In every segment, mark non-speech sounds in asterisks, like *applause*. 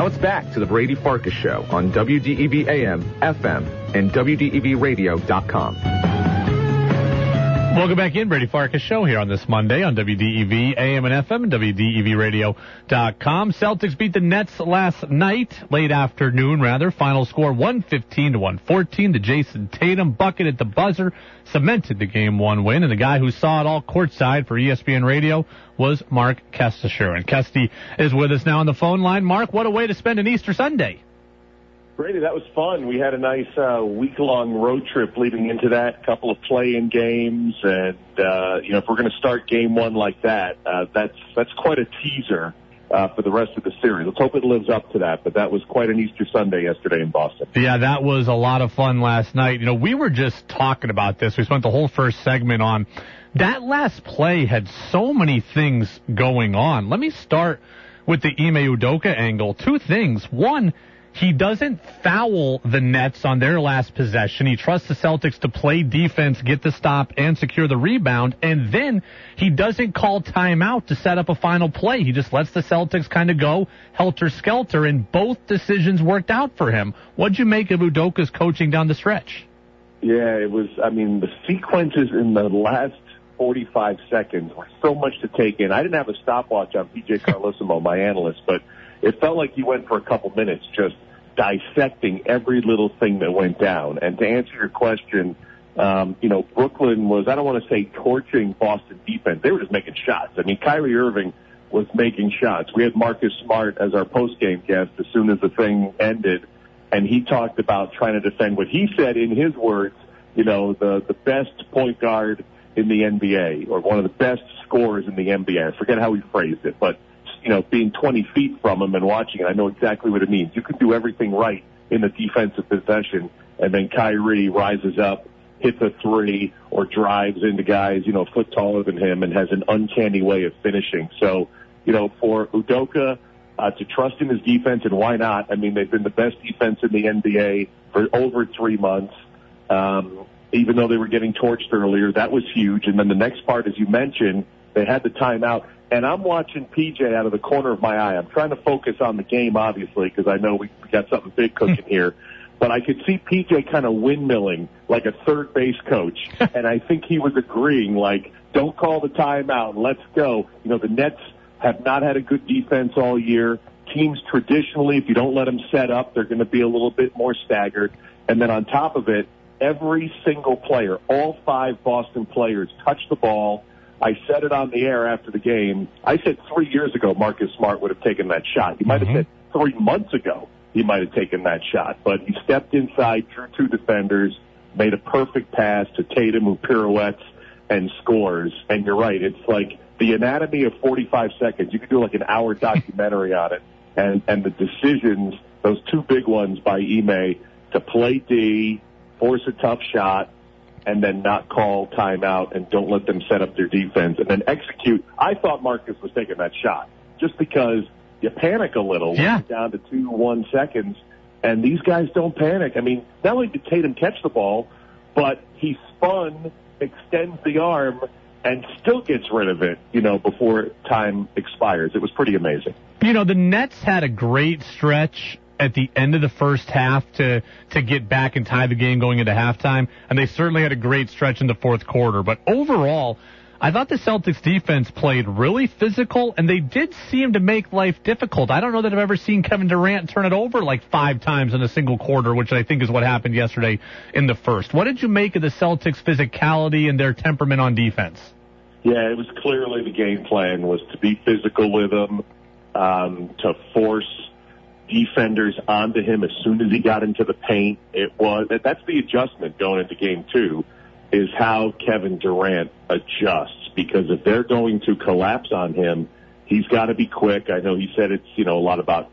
Now it's back to the Brady Farkas Show on WDEV AM, FM, and WDEVradio.com. Welcome back in, Brady Farkas Show here on this Monday on WDEV AM and FM and WDEVradio.com. Celtics beat the Nets last night, late afternoon rather. Final score 115 to 114. The Jayson Tatum bucket at the buzzer cemented the game one win, and the guy who saw it all courtside for ESPN Radio was Marc Kestecher. And Kesty is with us now on the phone line. Mark, what a way to spend an Easter Sunday. Brady, that was fun. We had a nice uh, week-long road trip leading into that. A couple of play-in games, and uh, you know, if we're going to start game one like that, uh, that's that's quite a teaser uh, for the rest of the series. Let's hope it lives up to that. But that was quite an Easter Sunday yesterday in Boston. Yeah, that was a lot of fun last night. You know, we were just talking about this. We spent the whole first segment on that last play had so many things going on. Let me start with the Ime Udoka angle. Two things. One he doesn't foul the Nets on their last possession. He trusts the Celtics to play defense, get the stop, and secure the rebound. And then he doesn't call timeout to set up a final play. He just lets the Celtics kind of go helter skelter, and both decisions worked out for him. What'd you make of Udoka's coaching down the stretch? Yeah, it was, I mean, the sequences in the last 45 seconds were so much to take in. I didn't have a stopwatch on PJ Carlesimo, my analyst, but it felt like he went for a couple minutes just dissecting every little thing that went down. And to answer your question, um, you know, Brooklyn was, I don't want to say torching Boston defense. They were just making shots. I mean, Kyrie Irving was making shots. We had Marcus Smart as our post-game guest as soon as the thing ended. And he talked about trying to defend what he said in his words, you know, the, the best point guard in the NBA or one of the best scorers in the NBA. I forget how he phrased it, but you know, being 20 feet from him and watching it, I know exactly what it means. You can do everything right in the defensive possession, and then Kyrie rises up, hits a three, or drives into guys, you know, a foot taller than him and has an uncanny way of finishing. So, you know, for Udoka, uh, to trust in his defense, and why not? I mean, they've been the best defense in the NBA for over three months. Um, even though they were getting torched earlier, that was huge. And then the next part, as you mentioned, they had the timeout and I'm watching PJ out of the corner of my eye. I'm trying to focus on the game, obviously, because I know we got something big cooking *laughs* here. But I could see PJ kind of windmilling like a third base coach, *laughs* and I think he was agreeing, like, don't call the timeout, let's go. You know, the Nets have not had a good defense all year. Teams traditionally, if you don't let them set up, they're going to be a little bit more staggered. And then on top of it, every single player, all five Boston players, touch the ball I said it on the air after the game. I said three years ago Marcus Smart would have taken that shot. He might mm-hmm. have said three months ago he might have taken that shot, but he stepped inside, drew two defenders, made a perfect pass to Tatum who pirouettes and scores. And you're right, it's like the anatomy of 45 seconds. You could do like an hour *laughs* documentary on it, and and the decisions, those two big ones by Ime to play D, force a tough shot, and then not call timeout and don't let them set up their defense and then execute. I thought Marcus was taking that shot just because you panic a little yeah. down to two, one seconds. And these guys don't panic. I mean, not only did Tatum catch the ball, but he spun, extends the arm, and still gets rid of it, you know, before time expires. It was pretty amazing. You know, the Nets had a great stretch at the end of the first half to to get back and tie the game going into halftime, and they certainly had a great stretch in the fourth quarter. But overall, I thought the Celtics defense played really physical, and they did seem to make life difficult. I don't know that I've ever seen Kevin Durant turn it over like five times in a single quarter, which I think is what happened yesterday in the first. What did you make of the Celtics' physicality and their temperament on defense? Yeah, it was clearly the game plan was to be physical with them, um, to force defenders onto him as soon as he got into the paint. It was that's the adjustment going into game two is how Kevin Durant adjusts because if they're going to collapse on him, he's got to be quick. I know he said it's you know a lot about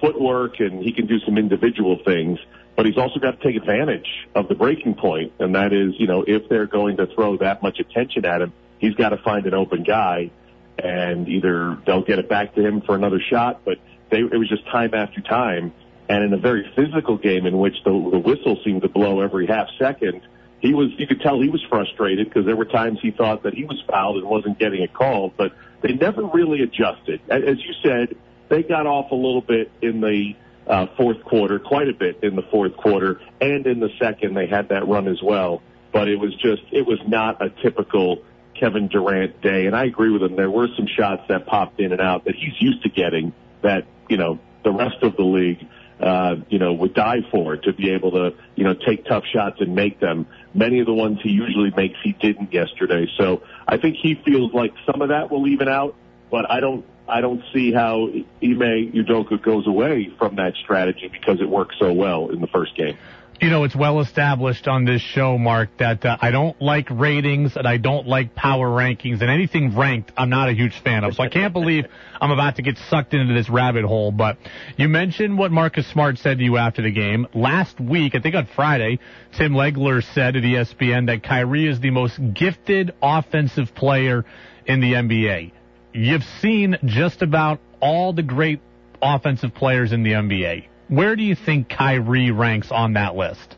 footwork and he can do some individual things, but he's also got to take advantage of the breaking point, and that is you know if they're going to throw that much attention at him, he's got to find an open guy, and either they'll get it back to him for another shot, but they, it was just time after time. And in a very physical game in which the, the whistle seemed to blow every half second, he was, you could tell he was frustrated because there were times he thought that he was fouled and wasn't getting it called, but they never really adjusted. As you said, they got off a little bit in the uh, fourth quarter, quite a bit in the fourth quarter, and in the second they had that run as well. But it was just, it was not a typical Kevin Durant day. And I agree with him. There were some shots that popped in and out that he's used to getting that, you know, the rest of the league, uh, you know, would die for to be able to, you know, take tough shots and make them. Many of the ones he usually makes, he didn't yesterday. So I think he feels like some of that will even out, but I don't, I don't see how Ime Udoka goes away from that strategy because it worked so well in the first game. You know, it's well established on this show, Marc, that uh, I don't like ratings and I don't like power rankings and anything ranked, I'm not a huge fan of. So I can't believe *laughs* I'm about to get sucked into this rabbit hole. But you mentioned what Marcus Smart said to you after the game. Last week, I think on Friday, Tim Legler said at ESPN that Kyrie is the most gifted offensive player in the NBA. You've seen just about all the great offensive players in the NBA. Where do you think Kyrie ranks on that list?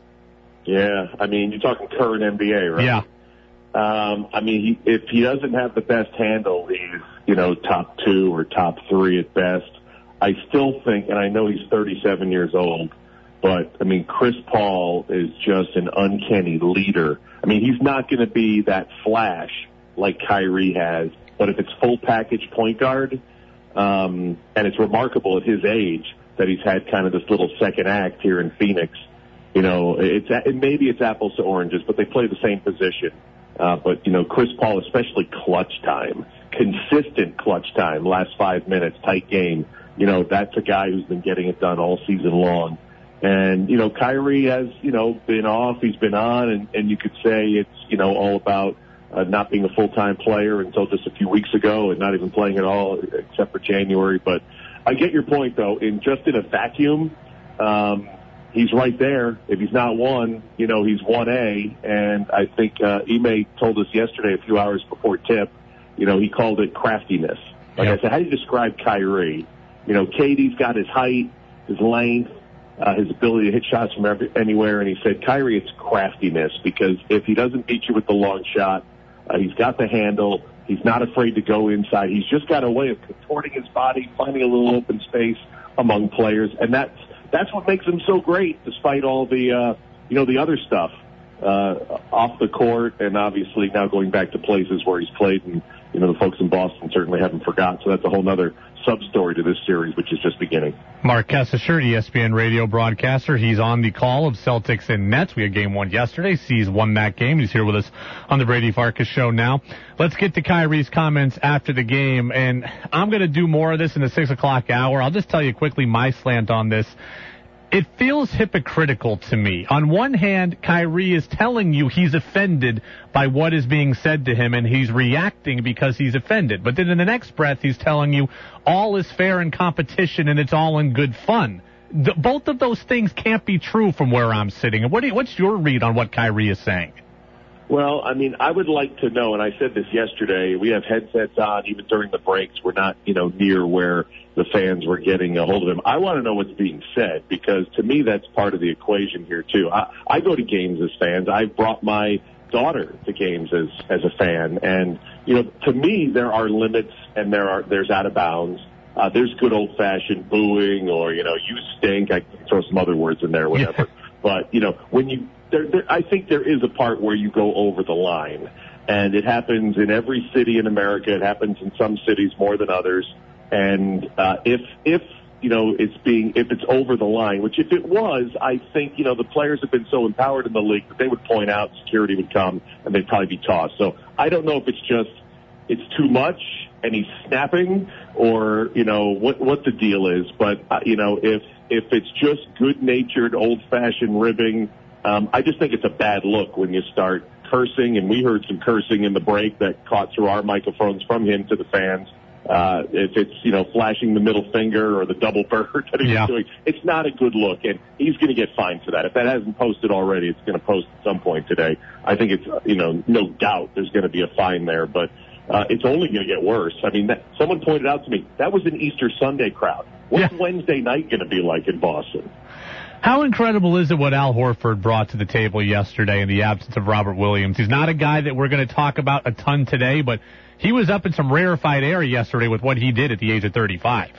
Yeah, I mean, you're talking current NBA, right? Yeah. Um, I mean, he, if he doesn't have the best handle, he's, you know, top two or top three at best. I still think, and I know he's 37 years old, but I mean, Chris Paul is just an uncanny leader. I mean, he's not going to be that flash like Kyrie has, but if it's full package point guard, um, and it's remarkable at his age that he's had kind of this little second act here in Phoenix. You know, it's it, maybe it's apples to oranges, but they play the same position. Uh, but you know, Chris Paul, especially clutch time, consistent clutch time, last five minutes, tight game. You know, that's a guy who's been getting it done all season long. And you know, Kyrie has you know been off, he's been on, and, and you could say it's you know all about uh, not being a full time player until just a few weeks ago, and not even playing at all except for January. But I get your point though. In just in a vacuum, um, he's right there. If he's not one, you know, he's one A. And I think uh, Ime told us yesterday, a few hours before tip, you know, he called it craftiness. Like yep. I said, how do you describe Kyrie? You know, KD's got his height, his length, uh, his ability to hit shots from every, anywhere, and he said, Kyrie, it's craftiness because if he doesn't beat you with the long shot, uh, he's got the handle. He's not afraid to go inside. He's just got a way of contorting his body, finding a little open space among players, and that's that's what makes him so great, despite all the uh, you know the other stuff uh, off the court, and obviously now going back to places where he's played, and you know the folks in Boston certainly haven't forgot. So that's a whole other sub story to this series, which is just beginning. Marc Kestecher, ESPN radio broadcaster. He's on the call of Celtics and Nets. We had game one yesterday. C's won that game. He's here with us on the Brady Farkas show now. Let's get to Kyrie's comments after the game. And I'm going to do more of this in the six o'clock hour. I'll just tell you quickly my slant on this it feels hypocritical to me. On one hand, Kyrie is telling you he's offended by what is being said to him and he's reacting because he's offended. But then in the next breath, he's telling you all is fair in competition and it's all in good fun. The, both of those things can't be true from where I'm sitting. What you, what's your read on what Kyrie is saying? Well, I mean, I would like to know, and I said this yesterday, we have headsets on even during the breaks. We're not, you know, near where the fans were getting a hold of him. I want to know what's being said because to me that's part of the equation here too. I, I go to games as fans. I've brought my daughter to games as as a fan, and you know, to me there are limits and there are there's out of bounds. Uh, there's good old fashioned booing or you know you stink. I throw some other words in there, whatever. *laughs* but you know when you there, there, I think there is a part where you go over the line. And it happens in every city in America. It happens in some cities more than others. And uh, if if you know it's being if it's over the line, which if it was, I think you know the players have been so empowered in the league that they would point out, security would come, and they'd probably be tossed. So I don't know if it's just it's too much and he's snapping, or you know what what the deal is. But uh, you know if if it's just good natured, old fashioned ribbing, um, I just think it's a bad look when you start cursing, and we heard some cursing in the break that caught through our microphones from him to the fans uh, if it's, you know, flashing the middle finger or the double bird *laughs* that he's yeah. doing, it's not a good look. And he's going to get fined for that. If that hasn't posted already, it's going to post at some point today. I think it's, you know, no doubt there's going to be a fine there, but, uh, it's only going to get worse. I mean, that, someone pointed out to me, that was an Easter Sunday crowd. What's yeah. Wednesday night going to be like in Boston? How incredible is it what Al Horford brought to the table yesterday in the absence of Robert Williams? He's not a guy that we're going to talk about a ton today, but he was up in some rarefied air yesterday with what he did at the age of 35.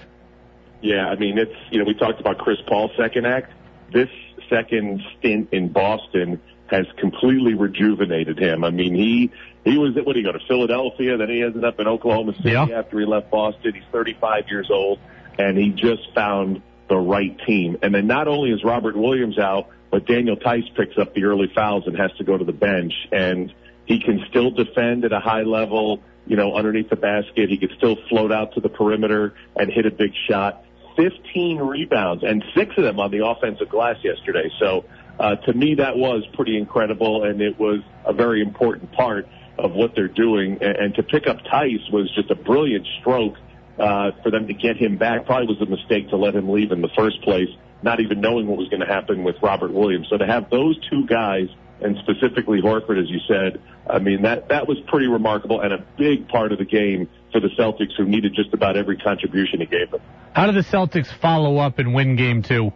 Yeah, I mean, it's, you know, we talked about Chris Paul's second act. This second stint in Boston has completely rejuvenated him. I mean, he, he was, what did he go to Philadelphia? Then he ended up in Oklahoma City Yeah. after he left Boston. He's 35 years old and he just found the right team. And then not only is Robert Williams out, but Daniel Theis picks up the early fouls and has to go to the bench and he can still defend at a high level, you know, underneath the basket. He could still float out to the perimeter and hit a big shot. 15 rebounds and six of them on the offensive glass yesterday. So, uh, to me, that was pretty incredible and it was a very important part of what they're doing. And, and to pick up Tice was just a brilliant stroke, uh, for them to get him back. Probably was a mistake to let him leave in the first place, not even knowing what was going to happen with Robert Williams. So to have those two guys and specifically Horford, as you said, I mean, that, that was pretty remarkable and a big part of the game for the Celtics who needed just about every contribution he gave them. How do the Celtics follow up and win game two?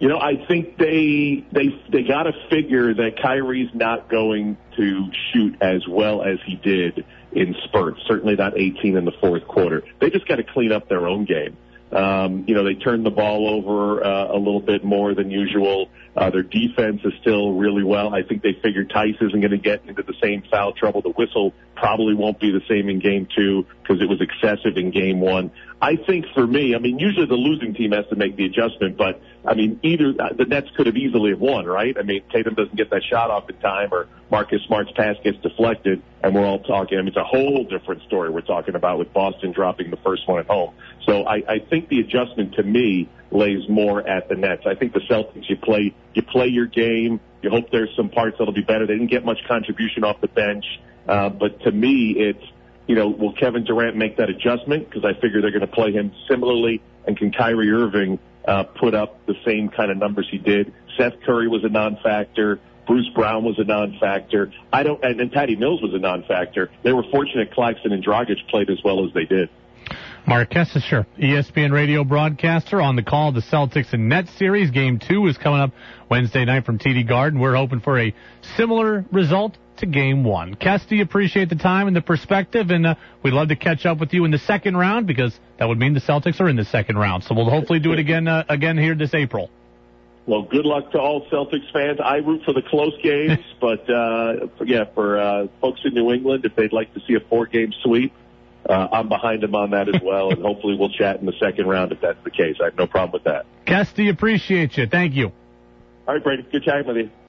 You know, I think they they they got to figure that Kyrie's not going to shoot as well as he did in spurts. Certainly not 18 in the fourth quarter. They just got to clean up their own game. Um, you know, they turned the ball over uh, a little bit more than usual. Uh, their defense is still really well. I think they figured Theis isn't going to get into the same foul trouble. The whistle probably won't be the same in game two because it was excessive in game one. I think for me, I mean, usually the losing team has to make the adjustment, but I mean, either uh, the Nets could have easily have won, right? I mean, Tatum doesn't get that shot off in time, or Marcus Smart's pass gets deflected, and we're all talking. I mean, it's a whole different story we're talking about with Boston dropping the first one at home. So I, I think the adjustment to me lays more at the Nets. I think the Celtics, you play, you play your game. You hope there's some parts that'll be better. They didn't get much contribution off the bench, uh, but to me, it's you know, will Kevin Durant make that adjustment? Because I figure they're going to play him similarly. And can Kyrie Irving uh, put up the same kind of numbers he did? Seth Curry was a non-factor. Bruce Brown was a non-factor. I don't, and, and Patty Mills was a non-factor. They were fortunate Claxton and Dragic played as well as they did. Marc Kestecher, ESPN radio broadcaster on the call the Celtics and Nets series. Game two is coming up Wednesday night from TD Garden. We're hoping for a similar result to game one. Kesty, appreciate the time and the perspective, and uh, we'd love to catch up with you in the second round because that would mean the Celtics are in the second round. So we'll hopefully do it again uh, again here this April. Well, good luck to all Celtics fans. I root for the close games, *laughs* but uh, yeah, for uh, folks in New England, if they'd like to see a four-game sweep, uh, I'm behind them on that as well, and hopefully we'll chat in the second round if that's the case. I have no problem with that. Kesty, appreciate you. Thank you. All right, Brady, good chatting with you.